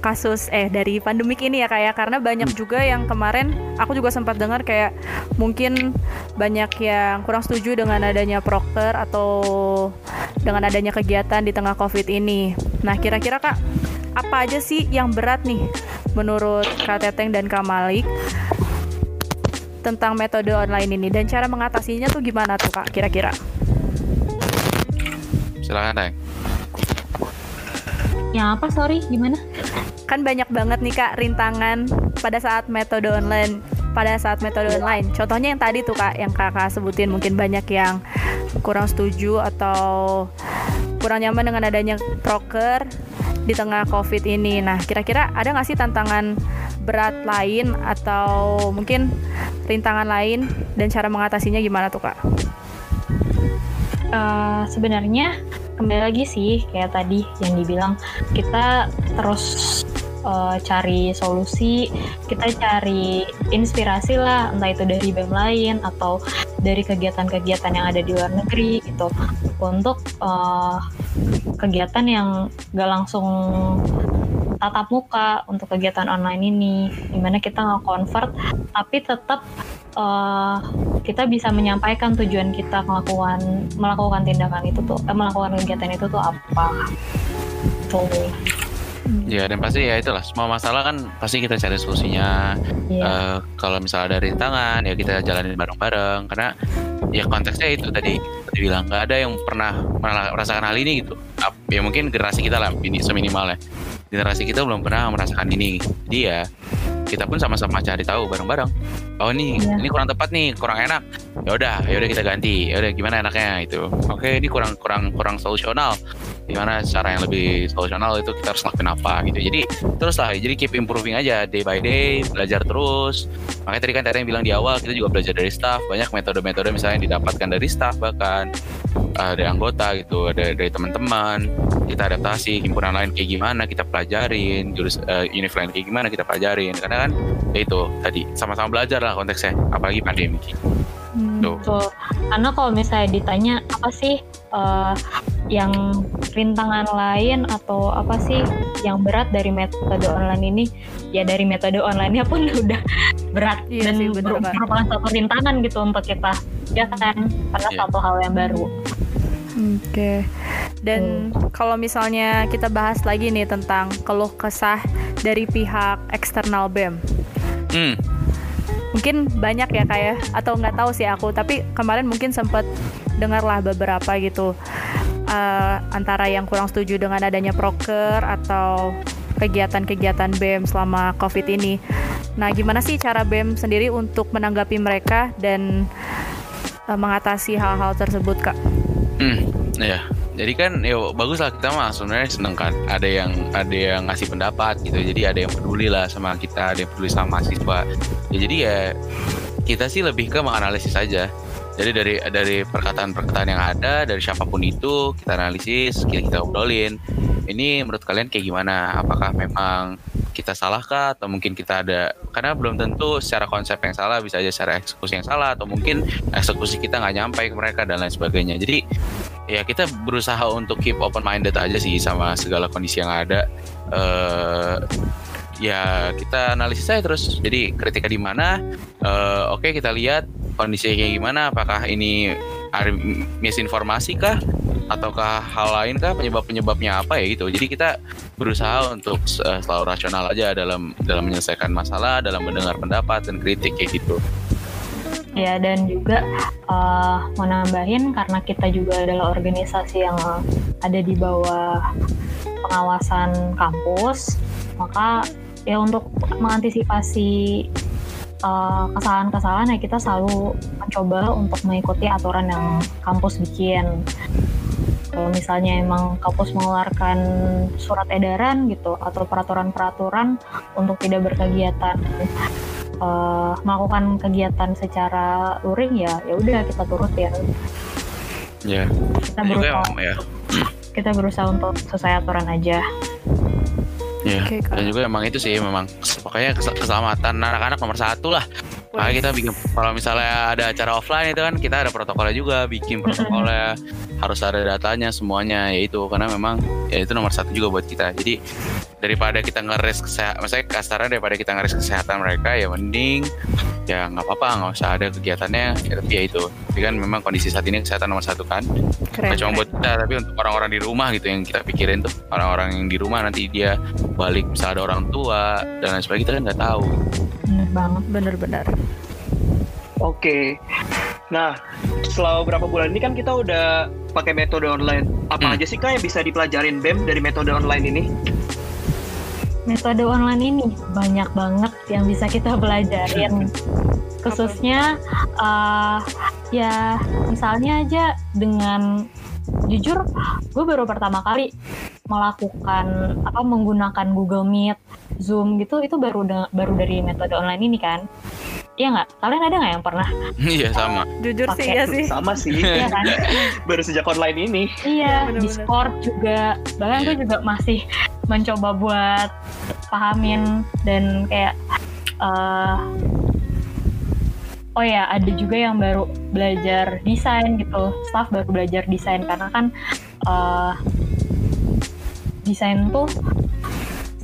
kasus eh dari pandemik ini ya kayak karena banyak juga yang kemarin aku juga sempat dengar kayak mungkin banyak yang kurang setuju dengan adanya proker atau dengan adanya kegiatan di tengah covid ini. Nah kira-kira kak apa aja sih yang berat nih menurut Kak Teteng dan Kak Malik tentang metode online ini dan cara mengatasinya tuh gimana tuh kak kira-kira? Silakan, Teng. yang apa sorry gimana Kan banyak banget nih kak rintangan pada saat metode online pada saat metode online. Contohnya yang tadi tuh kak yang kakak sebutin mungkin banyak yang kurang setuju atau kurang nyaman dengan adanya proker di tengah covid ini. Nah kira-kira ada nggak sih tantangan berat lain atau mungkin rintangan lain dan cara mengatasinya gimana tuh kak? Eh, sebenarnya kembali lagi sih kayak tadi yang dibilang kita terus eh, cari solusi, kita cari inspirasi lah entah itu dari BEM lain atau dari kegiatan-kegiatan yang ada di luar negeri gitu untuk eh, kegiatan yang gak langsung tatap muka untuk kegiatan online ini di mana kita nge-convert tapi tetap eh, kita bisa menyampaikan tujuan kita melakukan melakukan tindakan itu tuh eh, melakukan kegiatan itu tuh apa tuh Ya dan pasti ya itulah semua masalah kan pasti kita cari solusinya. Iya. Eh, kalau misalnya ada rintangan ya kita jalanin bareng-bareng karena ya konteksnya itu tadi tadi bilang nggak ada yang pernah mera- merasakan hal ini gitu. Ya mungkin generasi kita lah ini seminimalnya. Generasi kita belum pernah merasakan ini. Jadi ya kita pun sama-sama cari tahu bareng-bareng. Oh ini Iya. ini kurang tepat nih, kurang enak. Ya udah, ya udah kita ganti. Ya udah gimana enaknya itu. Oke, ini kurang kurang kurang solusional. Gimana cara yang lebih solusional itu kita harus lakuin apa gitu. Jadi terus lah, jadi keep improving aja day by day, belajar terus. Makanya tadi kan Tera yang bilang di awal kita juga belajar dari staff, banyak metode-metode misalnya yang didapatkan dari staff bahkan uh, dari anggota gitu, ada dari teman-teman. Kita adaptasi himpunan lain kayak gimana kita pelajarin, jurus uh, univ lain kayak gimana kita pelajarin. Karena kan ya itu tadi sama-sama belajar lah konteksnya, apalagi pandemi. Hmm. Tuh. Betul. Karena kalau misalnya ditanya apa sih eh, yang rintangan lain atau apa sih yang berat dari metode online ini? Ya dari metode online-nya pun udah berat Iya dan sih, bener, merupakan satu rintangan gitu untuk kita. Ya kan? Karena Iya. satu hal yang baru. Oke. Dan kalau misalnya kita bahas lagi nih tentang keluh kesah dari pihak eksternal BEM. Hmm, Mungkin banyak ya kayak atau nggak tahu sih aku, tapi kemarin mungkin sempat dengarlah beberapa gitu eh, antara yang kurang setuju dengan adanya proker atau kegiatan-kegiatan BEM selama COVID ini. Nah, gimana sih cara BEM sendiri untuk menanggapi mereka dan eh, mengatasi hal-hal tersebut, Kak? Hmm, ya. Jadi kan ya bagus lah kita mah sebenarnya seneng kan. Ada yang ada yang ngasih pendapat gitu. Jadi ada yang peduli lah sama kita ada yang peduli sama mahasiswa. Ya jadi ya kita sih lebih ke menganalisis saja jadi dari dari perkataan-perkataan yang ada dari siapa pun itu kita analisis kita kita obrolin. Ini menurut kalian kayak gimana? Apakah memang kita salah kah? Atau mungkin kita ada karena belum tentu secara konsep yang salah bisa aja secara eksekusi yang salah atau mungkin eksekusi kita nggak nyampe ke mereka dan lain sebagainya. Jadi ya kita berusaha untuk keep open minded aja sih sama segala kondisi yang ada. Eh ya kita analisis aja terus. Jadi kritika di mana? Eh, oke kita lihat kondisinya kayak gimana. Apakah ini misinformasi kah ataukah hal lain kah penyebab penyebabnya apa ya gitu. Jadi kita berusaha untuk eh, selalu rasional aja dalam dalam menyelesaikan masalah dalam mendengar pendapat dan kritik kayak gitu. Ya dan juga eh, mau karena kita juga adalah organisasi yang ada di bawah pengawasan kampus, maka ya untuk mengantisipasi uh, kesalahan-kesalahan ya kita selalu mencoba untuk mengikuti aturan yang kampus bikin kalau misalnya emang kampus mengeluarkan surat edaran gitu atau peraturan-peraturan untuk tidak berkegiatan uh, melakukan kegiatan secara luring ya ya udah kita turutin ya. Kita juga berusaha. emang, ya. Kita berusaha untuk sesuai aturan aja. Ya. Oke, Kak. dan juga emang itu sih memang pokoknya kes- keselamatan anak-anak nomor satu lah makanya kita bikin kalau misalnya ada acara offline itu kan kita ada protokolnya juga bikin protokolnya harus ada datanya semuanya ya itu karena memang ya itu nomor satu juga buat kita. Jadi daripada kita ngeris kesehatan maksudnya kasarnya daripada kita ngeris kesehatan mereka ya mending ya nggak apa-apa nggak usah ada kegiatannya ya, tapi ya itu tapi kan memang kondisi saat ini kesehatan nomor satu kan Keren. Nggak cuma keren. buat kita tapi untuk orang-orang di rumah gitu yang kita pikirin tuh orang-orang yang di rumah nanti dia balik bisa ada orang tua dan lain sebagainya kita kan nggak tahu bener banget Bener-bener. Oke. Nah, selama beberapa bulan ini kan kita udah pakai metode online. Apa Hmm. aja sih kak yang bisa dipelajarin BEM dari metode online ini? Metode online ini banyak banget yang bisa kita pelajarin khususnya uh, ya misalnya aja dengan jujur gue baru pertama kali melakukan apa menggunakan Google Meet Zoom gitu itu baru da- baru dari metode online ini kan Iya nggak? Kalian ada nggak yang pernah? iya sama Jujur sih ya sih. Sama sih, Iya kan? baru sejak online ini. Iya, bener-bener. Discord juga. Bahkan gue Iya. juga masih mencoba buat pahamin dan kayak eh oh ya ada juga yang baru belajar desain gitu. Staff baru belajar desain karena kan eh desain tuh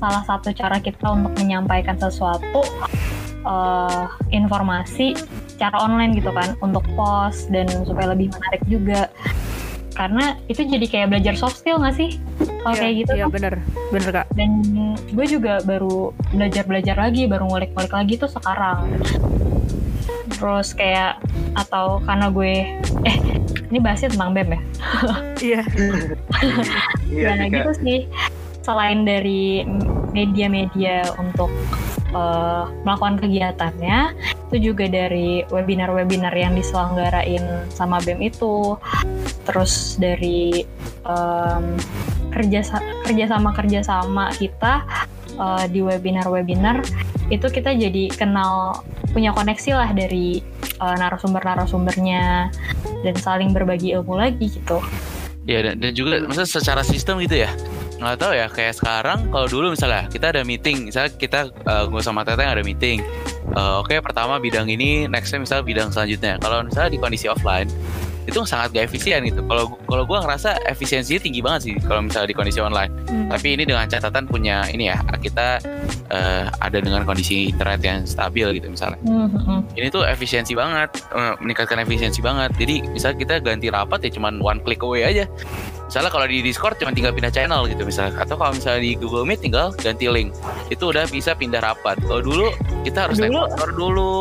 salah satu cara kita untuk menyampaikan sesuatu eh, informasi secara online gitu kan untuk post dan supaya lebih menarik juga karena itu jadi kayak belajar soft skill nggak sih kalau Iya, kayak gitu Iya tuh? bener. Bener kak. dan gue juga baru belajar belajar lagi baru ngulik-ngulik lagi tuh sekarang terus kayak atau karena gue eh ini bahasnya tentang bem ya Iya. Nah Kak. gitu sih selain dari media-media untuk eh, melakukan kegiatannya. Itu juga dari webinar-webinar yang diselenggarain sama BEM itu. Terus dari em, kerja kerjasama kerjasama kita eh, di webinar-webinar itu kita jadi kenal punya koneksi lah dari eh, narasumber-narasumbernya dan saling berbagi ilmu lagi gitu. Dan, dan juga maksudnya secara sistem gitu ya nggak tahu ya kayak sekarang kalau dulu misalnya kita ada meeting misalnya kita uh, gue sama Teteh ada meeting Uh, oke pertama bidang ini nextnya misalnya bidang selanjutnya. Kalau misalnya di kondisi offline itu sangat gak efisien gitu. Kalau kalau gue ngerasa efisiensinya tinggi banget sih kalau misalnya di kondisi online. Hmm. tapi ini dengan catatan punya ini ya kita uh, ada dengan kondisi internet yang stabil gitu misalnya. Hmm, hmm, hmm. ini tuh efisiensi banget eh, meningkatkan efisiensi banget. Jadi misalnya kita ganti rapat ya cuman one click away aja. Misalnya kalau di Discord cuma tinggal pindah channel gitu misalnya. Atau kalau misalnya di Google Meet tinggal ganti link. Itu udah bisa pindah rapat. Kalau dulu kita harus naik Dulu- dulu.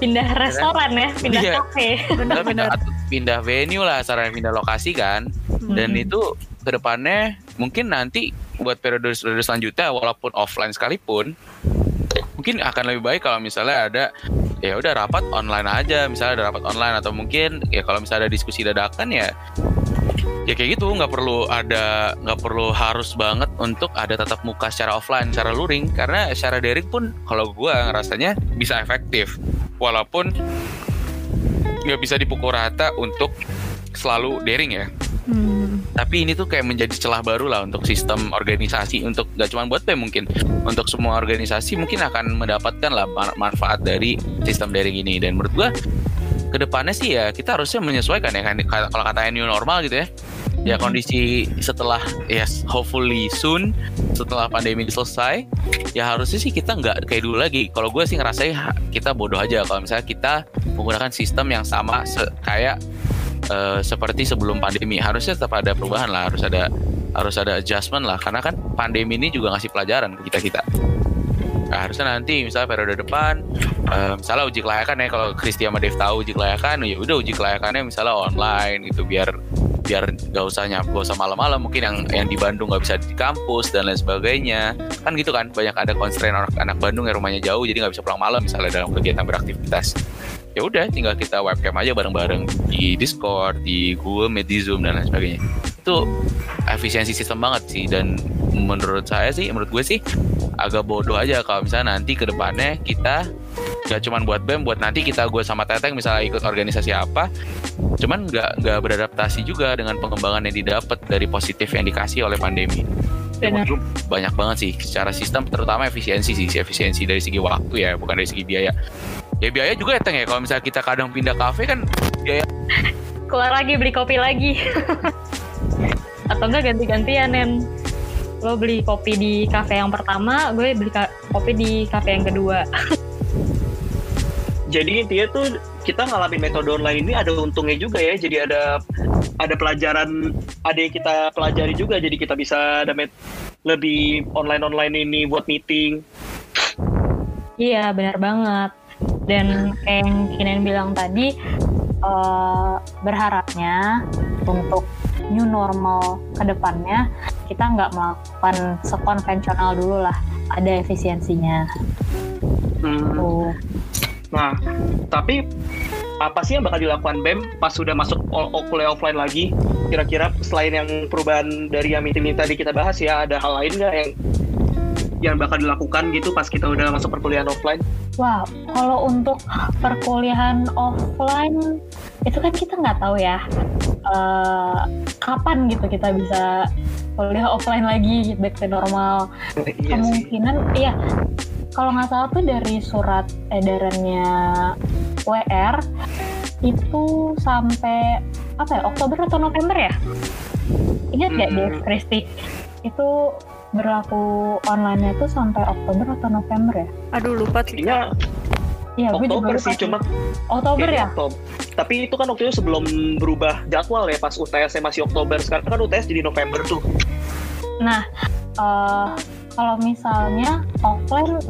Pindah restoran ya pindah Iya. kafe. Kita pindah, atau pindah venue lah sarana pindah lokasi kan. Dan Mhm. itu ke depannya mungkin nanti buat periode periode selanjutnya walaupun offline sekalipun mungkin akan lebih baik kalau misalnya ada ya udah rapat online aja. Misalnya ada rapat online atau mungkin ya kalau misalnya ada diskusi dadakan ya ya kayak gitu. Nggak perlu ada nggak perlu harus banget untuk ada tatap muka secara offline secara luring. Karena secara daring pun kalau gua ngerasanya bisa efektif. Walaupun nggak bisa dipukul rata untuk selalu daring ya Hmm. tapi ini tuh kayak menjadi celah baru lah untuk sistem organisasi untuk gak cuma buat BEM mungkin untuk semua organisasi mungkin akan mendapatkan lah man- manfaat dari sistem daring ini dan menurut gua ke depannya sih ya kita harusnya menyesuaikan ya kan Ka- kalau katanya new normal gitu ya. Ya kondisi setelah yes hopefully soon setelah pandemi selesai ya harusnya sih kita nggak kayak dulu lagi. Kalau gue sih ngerasain ha- kita bodoh aja. Kalau misalnya kita menggunakan sistem yang sama kayak eh, seperti sebelum pandemi harusnya tetap ada perubahan lah harus ada harus ada adjustment lah. Karena kan pandemi ini juga ngasih pelajaran ke kita kita Nah, harusnya nanti misalnya periode depan eh, misalnya uji kelayakan ya kalau Kristi sama Dev tahu uji kelayakan ya udah uji kelayakannya misalnya online gitu biar biar nggak usah nyap gak usah malam-malam mungkin yang yang di Bandung nggak bisa di kampus dan lain sebagainya. Kan gitu kan banyak ada constraint anak anak Bandung yang rumahnya jauh jadi nggak bisa pulang malam misalnya dalam kegiatan beraktivitas. Ya udah tinggal kita webcam aja bareng-bareng di Discord di Google Meet di Zoom dan lain sebagainya. Itu efisiensi sistem banget sih dan menurut saya sih menurut gue sih agak bodoh aja kalau misalnya nanti ke depannya kita gak cuman buat BEM buat nanti kita gue sama Teteng misalnya ikut organisasi apa cuman nggak nggak beradaptasi juga dengan pengembangan yang didapat dari positif yang dikasih oleh pandemi. Benar. menurut banyak banget sih secara sistem terutama efisiensi sih efisiensi dari segi waktu ya bukan dari segi biaya. Ya biaya juga ya Teng ya. Kalau misalnya kita kadang pindah kafe kan biaya keluar lagi beli kopi lagi. Atau enggak ganti-gantian Nen lo beli kopi di kafe yang pertama gue beli kopi di kafe yang kedua Jadi intinya tuh kita ngalamin metode online ini ada untungnya juga ya. Jadi ada ada pelajaran, ada yang kita pelajari juga. Jadi kita bisa ada met- lebih online online ini buat meeting. iya benar banget dan kayak yang Kinen bilang tadi eh, berharapnya untuk new normal ke depannya kita nggak melakukan sekonvensional dulu lah ada efisiensinya Hmm. tuh Nah, tapi apa sih yang bakal dilakukan BEM pas sudah masuk kuliah offline lagi? Kira-kira selain yang perubahan dari yang meeting tadi kita bahas ya, ada hal lain nggak yang yang bakal dilakukan gitu pas kita udah masuk perkuliahan offline? Wah, kalau untuk perkuliahan offline itu kan kita nggak tahu ya eh, kapan gitu kita bisa kuliah offline lagi back to normal. iya sih. Kemungkinan, iya. Kalau nggak salah tuh dari surat edarannya WR itu sampai apa ya Oktober atau November ya? Ingat nggak Hmm. Dev Kristi? Itu berlaku online tuh sampai Oktober atau November ya? Aduh lupa sih. Kayaknya Iya, gue juga Oktober lupa sih, cuma Oktober ya? Oktober. Tapi itu kan waktu itu sebelum berubah jadwal ya, pas UTS masih Oktober. Sekarang kan UTS jadi November tuh. Nah, eh, kalau misalnya offline,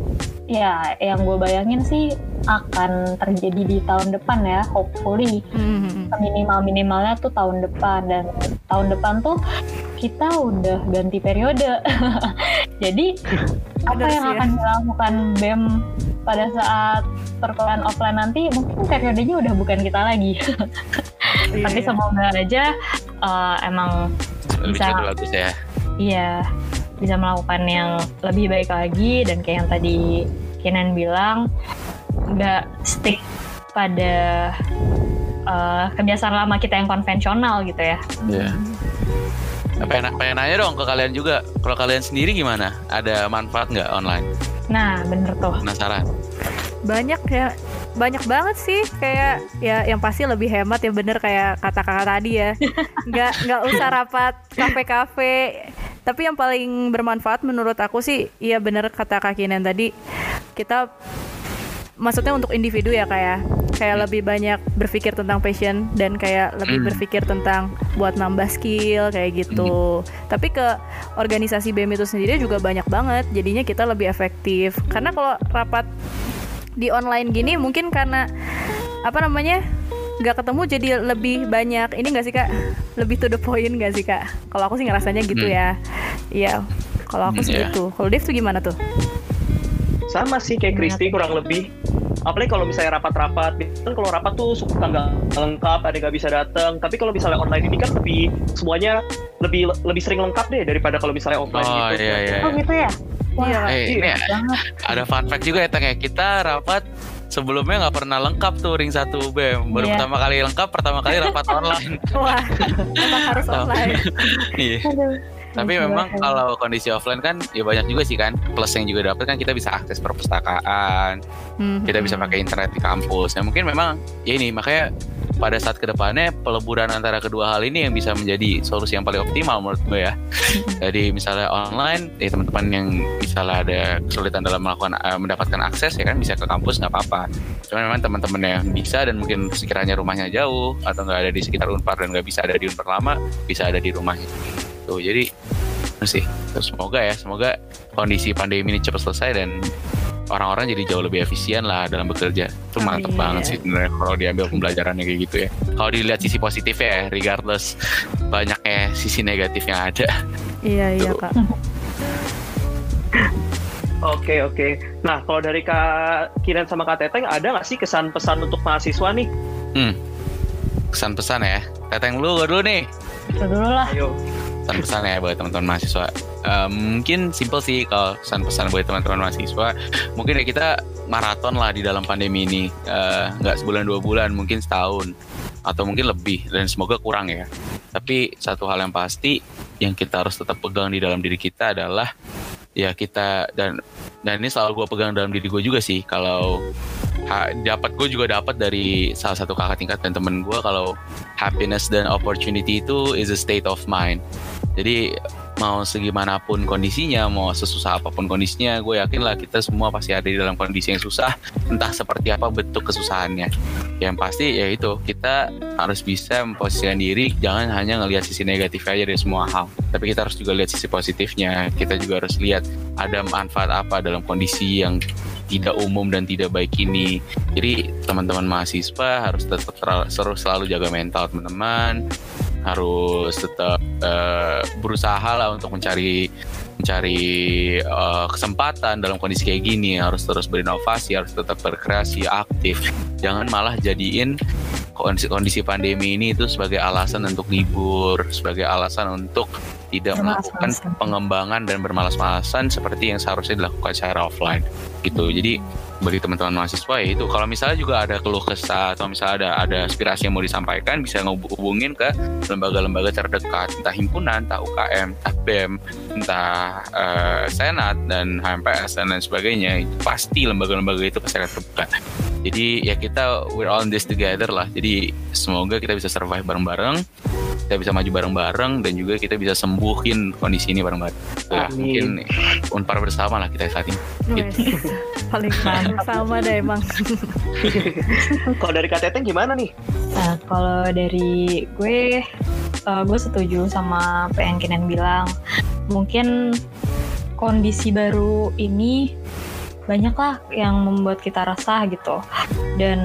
ya yang gue bayangin sih akan terjadi di tahun depan ya, hopefully Hmm. minimal minimalnya tuh tahun depan dan tahun depan tuh kita udah ganti periode. Jadi apa yang ya. akan dilakukan BEM pada saat perkuliahan offline nanti mungkin periodenya udah bukan kita lagi. Iya, Tapi iya. semoga aja eh, emang lebih Bisa. bagus ya Iya, bisa melakukan yang lebih baik lagi dan kayak yang tadi Kenan bilang nggak stick pada eh, kebiasaan lama kita yang konvensional gitu ya. Iya. Nah, pengen, pengen nanya dong ke kalian juga, kalau kalian sendiri gimana? Ada manfaat nggak online? Nah, bener tuh. Penasaran? banyak ya banyak banget sih kayak ya yang pasti lebih hemat ya bener kayak kata kakak tadi ya nggak nggak usah rapat kafe-kafe tapi yang paling bermanfaat menurut aku sih iya bener kata kak Kinan tadi kita maksudnya untuk individu ya kayak kayak lebih banyak berpikir tentang passion dan kayak lebih Hmm. berpikir tentang buat nambah skill kayak gitu. Tapi ke organisasi BEM itu sendiri juga banyak banget jadinya kita lebih efektif. Karena kalau rapat di online gini mungkin karena apa namanya nggak ketemu jadi lebih banyak ini nggak sih kak lebih to the point nggak sih kak kalau aku sih ngerasanya gitu Hmm. ya iya kalau aku Hmm, sih iya. gitu kalau Dev tuh gimana tuh Sama sih kayak Kristi kurang lebih. Apalagi kalau misalnya rapat-rapat, kan kalau rapat tuh suka nggak lengkap, ada nggak bisa datang. Tapi kalau misalnya online ini kan lebih semuanya lebih lebih sering lengkap deh daripada kalau misalnya offline Oh gitu. iya iya. Oh gitu ya? Wah, Iya. Eh, ini Iya. banget. ada fun fact juga ya Teng ya. Kita rapat sebelumnya nggak pernah lengkap tuh ring satu BEM. Baru Iya. pertama kali lengkap, pertama kali rapat online. wah harus online Iya. Tapi memang kalau kondisi offline kan ya banyak juga sih kan plus yang juga dapat kan kita bisa akses perpustakaan, Hmm, kita bisa pakai internet di kampus. Nah mungkin memang ya ini makanya pada saat ke depannya peleburan antara kedua hal ini yang bisa menjadi solusi yang paling optimal menurut gue ya. Jadi misalnya online, ya teman-teman yang misalnya ada kesulitan dalam melakukan eh, mendapatkan akses ya kan bisa ke kampus nggak apa-apa. Cuma memang teman-teman yang bisa dan mungkin sekiranya rumahnya jauh atau nggak ada di sekitar Unpar dan nggak bisa ada di Unpar lama, bisa ada di rumahnya. Tuh jadi sih. Terus semoga ya, semoga kondisi pandemi ini cepat selesai dan orang-orang jadi jauh lebih efisien lah dalam bekerja. Itu Oh, mantep iya. banget sih sebenarnya kalau diambil pembelajarannya kayak gitu ya. Kalau dilihat sisi positifnya ya, regardless banyaknya sisi negatif yang ada. Iya iya Tuh. kak. Oke oke. Nah kalau dari Kak Kinan sama Kak Teteng ada nggak sih kesan pesan untuk mahasiswa nih? Pesan-pesan ya. Teteng lu gue dulu nih. Itu dulu lah. Ayo. Pesan-pesan ya buat teman-teman mahasiswa. Eh, mungkin simple sih kalau pesan-pesan buat teman-teman mahasiswa. Mungkin ya kita maraton lah di dalam pandemi ini. Eh, Nggak sebulan dua bulan, mungkin setahun atau mungkin lebih dan semoga kurang ya. Tapi satu hal yang pasti yang kita harus tetap pegang di dalam diri kita adalah ya kita dan dan ini selalu gue pegang dalam diri gue juga sih. Kalau dapat gue juga dapat dari salah satu kakak tingkat dan temen gue kalau happiness dan opportunity itu is a state of mind. Jadi mau segimanapun kondisinya mau sesusah apa pun kondisinya gue yakin lah kita semua pasti ada di dalam kondisi yang susah entah seperti apa bentuk kesusahannya. Yang pasti ya itu kita harus bisa memposisikan diri jangan hanya ngelihat sisi negatif aja dari semua hal tapi kita harus juga lihat sisi positifnya. Kita juga harus lihat ada manfaat apa dalam kondisi yang tidak umum dan tidak baik ini. Jadi teman-teman mahasiswa harus tetap selalu jaga mental teman-teman harus tetap eh, berusaha lah untuk mencari mencari eh, kesempatan dalam kondisi kayak gini. Harus terus berinovasi harus tetap berkreasi aktif. Jangan malah jadiin kondisi, kondisi pandemi ini itu sebagai alasan untuk libur sebagai alasan untuk tidak melakukan pengembangan dan bermalas-malasan seperti yang seharusnya dilakukan secara offline gitu. Jadi bagi teman-teman mahasiswa ya itu kalau misalnya juga ada keluh kesah atau misalnya ada ada aspirasi yang mau disampaikan bisa ngehubungin ke lembaga-lembaga terdekat entah himpunan entah UKM entah BEM entah eh, senat dan HMPS dan lain sebagainya itu pasti lembaga-lembaga itu pasti akan terbuka. Jadi ya kita we're all in this together lah. Jadi semoga kita bisa survive bareng-bareng kita bisa maju bareng-bareng dan juga kita bisa sembuhin kondisi ini bareng-bareng Nah, Amin. mungkin unpar bersama lah kita saat ini Wes, Paling sama deh emang. Kalau dari Teteng gimana nih? Nah, kalau dari gue, eh, gue setuju sama apa yang Kinan bilang. Mungkin kondisi baru ini banyak lah yang membuat kita resah gitu. Dan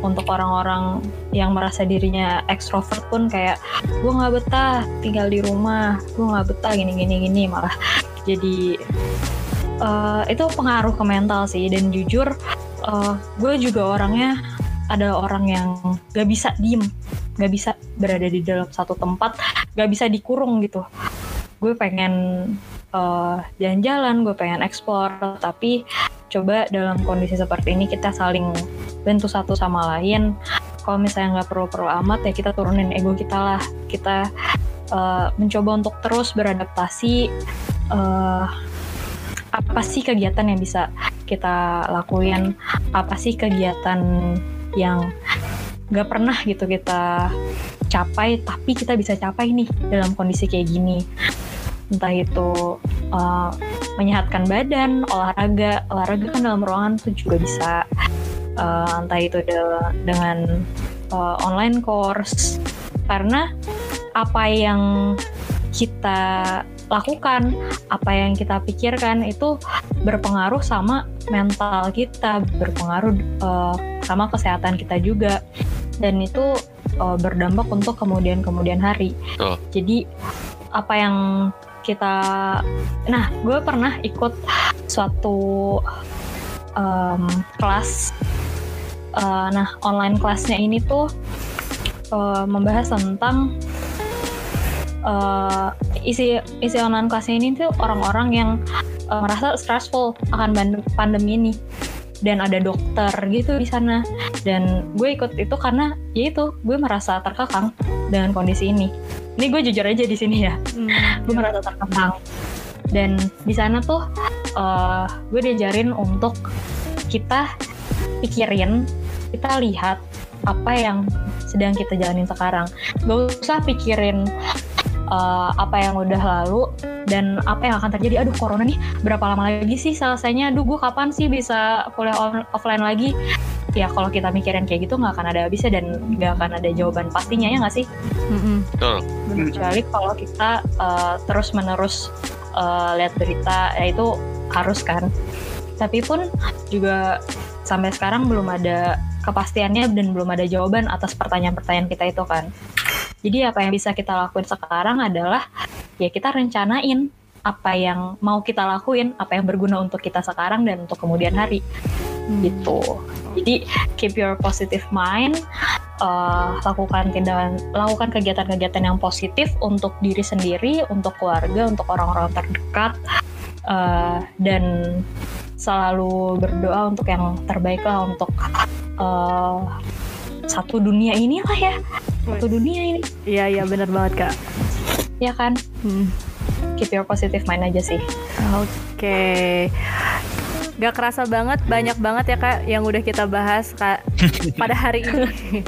untuk orang-orang yang merasa dirinya ekstrovert pun kayak gue nggak betah tinggal di rumah, gue nggak betah gini gini gini malah. Jadi eh, itu pengaruh ke mental sih. Dan jujur eh, gue juga orangnya ada orang yang gak bisa diem gak bisa berada di dalam satu tempat gak bisa dikurung gitu. Gue pengen eh, jalan-jalan gue pengen explore tapi coba dalam kondisi seperti ini kita saling bantu satu sama lain. Kalau misalnya nggak perlu-perlu amat ya kita turunin ego kita lah. Kita eh, mencoba untuk terus beradaptasi eh, apa sih kegiatan yang bisa kita lakuin? Apa sih kegiatan yang nggak pernah gitu kita capai tapi kita bisa capai nih dalam kondisi kayak gini? Entah itu uh, menyehatkan badan olahraga. Olahraga kan dalam ruangan tuh juga bisa uh, entah itu de- dengan uh, online course. Karena apa yang kita lakukan apa yang kita pikirkan itu berpengaruh sama mental kita berpengaruh uh, sama kesehatan kita juga. Dan itu uh, berdampak untuk kemudian kemudian hari. Betul. jadi apa yang kita nah gue pernah ikut suatu um, kelas Uh, nah online kelasnya ini tuh uh, membahas tentang uh, isi isi online kelasnya ini tuh orang-orang yang uh, merasa stressful akan pandemi ini. Dan ada dokter gitu di sana. Dan gue ikut itu karena ya itu gue merasa terkekang dengan kondisi ini. Ini gue jujur aja di sini ya. Hmm, gue merasa terkekang. Dan di sana tuh uh, gue diajarin untuk kita pikirin kita lihat apa yang sedang kita jalanin sekarang. Gak usah pikirin uh, apa yang udah lalu dan apa yang akan terjadi. Aduh corona nih berapa lama lagi sih selesainya? Aduh gue kapan sih bisa kuliah on- offline lagi? Ya kalau kita mikirin kayak gitu nggak akan ada habisnya dan nggak akan ada jawaban pastinya ya nggak sih? Betul. Kecuali kalau kita uh, terus menerus uh, lihat berita ya itu harus kan. Tapi pun juga sampai sekarang belum ada kepastiannya dan belum ada jawaban atas pertanyaan-pertanyaan kita itu kan. Jadi apa yang bisa kita lakuin sekarang adalah ya kita rencanain apa yang mau kita lakuin, apa yang berguna untuk kita sekarang dan untuk kemudian hari. Gitu. Jadi keep your positive mind, uh, lakukan tindakan, lakukan kegiatan-kegiatan yang positif untuk diri sendiri, untuk keluarga, untuk orang-orang terdekat, uh, dan selalu berdoa untuk yang terbaik lah untuk uh, satu dunia ini lah ya. Satu dunia ini. Iya iya benar banget kak. ya kan? Hmm. keep your positive mind aja sih. Oke. Gak kerasa banget, banyak banget ya kak yang udah kita bahas kak pada hari ini.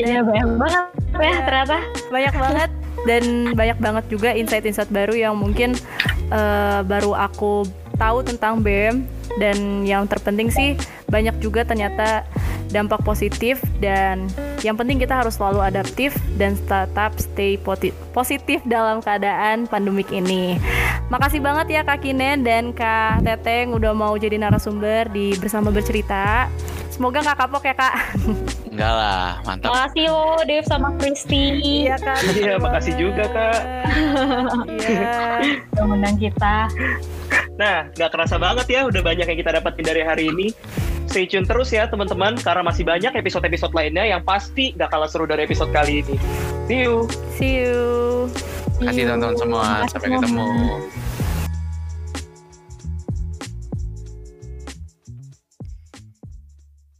iya banyak banget ya ternyata. Banyak banget. Dan banyak banget juga insight-insight baru yang mungkin eh, baru aku tahu tentang BEM dan yang terpenting sih banyak juga ternyata dampak positif dan yang penting kita harus selalu adaptif dan tetap stay positif dalam keadaan pandemik ini. Makasih banget ya Kak Kinen dan Kak Teteng udah mau jadi narasumber di bersama bercerita. Semoga nggak kapok ya Kak. Enggak lah, mantap. makasih lo Dev sama Kristi Iya Kak. Iya, makasih juga, Kak. Iya. undang kita Nah, nggak kerasa banget ya, udah banyak yang kita dapetin dari hari ini. Stay tune terus ya teman-teman, karena masih banyak episode-episode lainnya yang pasti nggak kalah seru dari episode kali ini. See you! See you. Kasih teman-teman semua. Sampai semua. ketemu.